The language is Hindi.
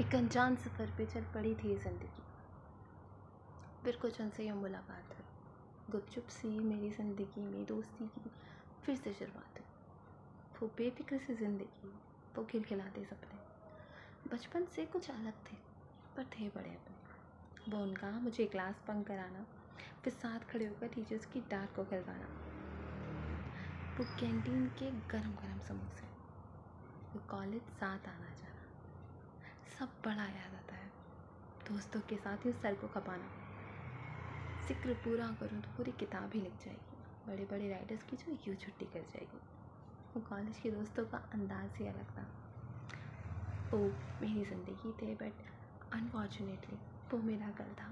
एक अनजान सफ़र पे चल पड़ी थी ज़िंदगी। फिर कुछ उनसे यह मुलाकात हुई। गुपचुप सी मेरी ज़िंदगी में दोस्ती की, फिर से शुरुआत हुई। वो बेफिक्र सी ज़िंदगी, वो खिलखिलाते सपने। बचपन से कुछ अलग थे, पर थे बड़े अपने। वो उनका मुझे क्लास पंक कराना, फिर साथ खड़े होकर टीचर्स की डाक को खिलवाना। वो कैंटीन के गरम गरम समोसे, वो कॉलेज साथ आना जाना। सब बड़ा याद आता है। दोस्तों के साथ ही सर को खपाना। ज़िक्र पूरा करूँ तो पूरी किताब ही लिख जाएगी। बड़े बड़े राइटर्स की जो यूँ छुट्टी कर जाएगी। वो कॉलेज के दोस्तों का अंदाज ही अलग था। वो मेरी ज़िंदगी थे बट अनफॉर्चुनेटली वो मेरा कल था।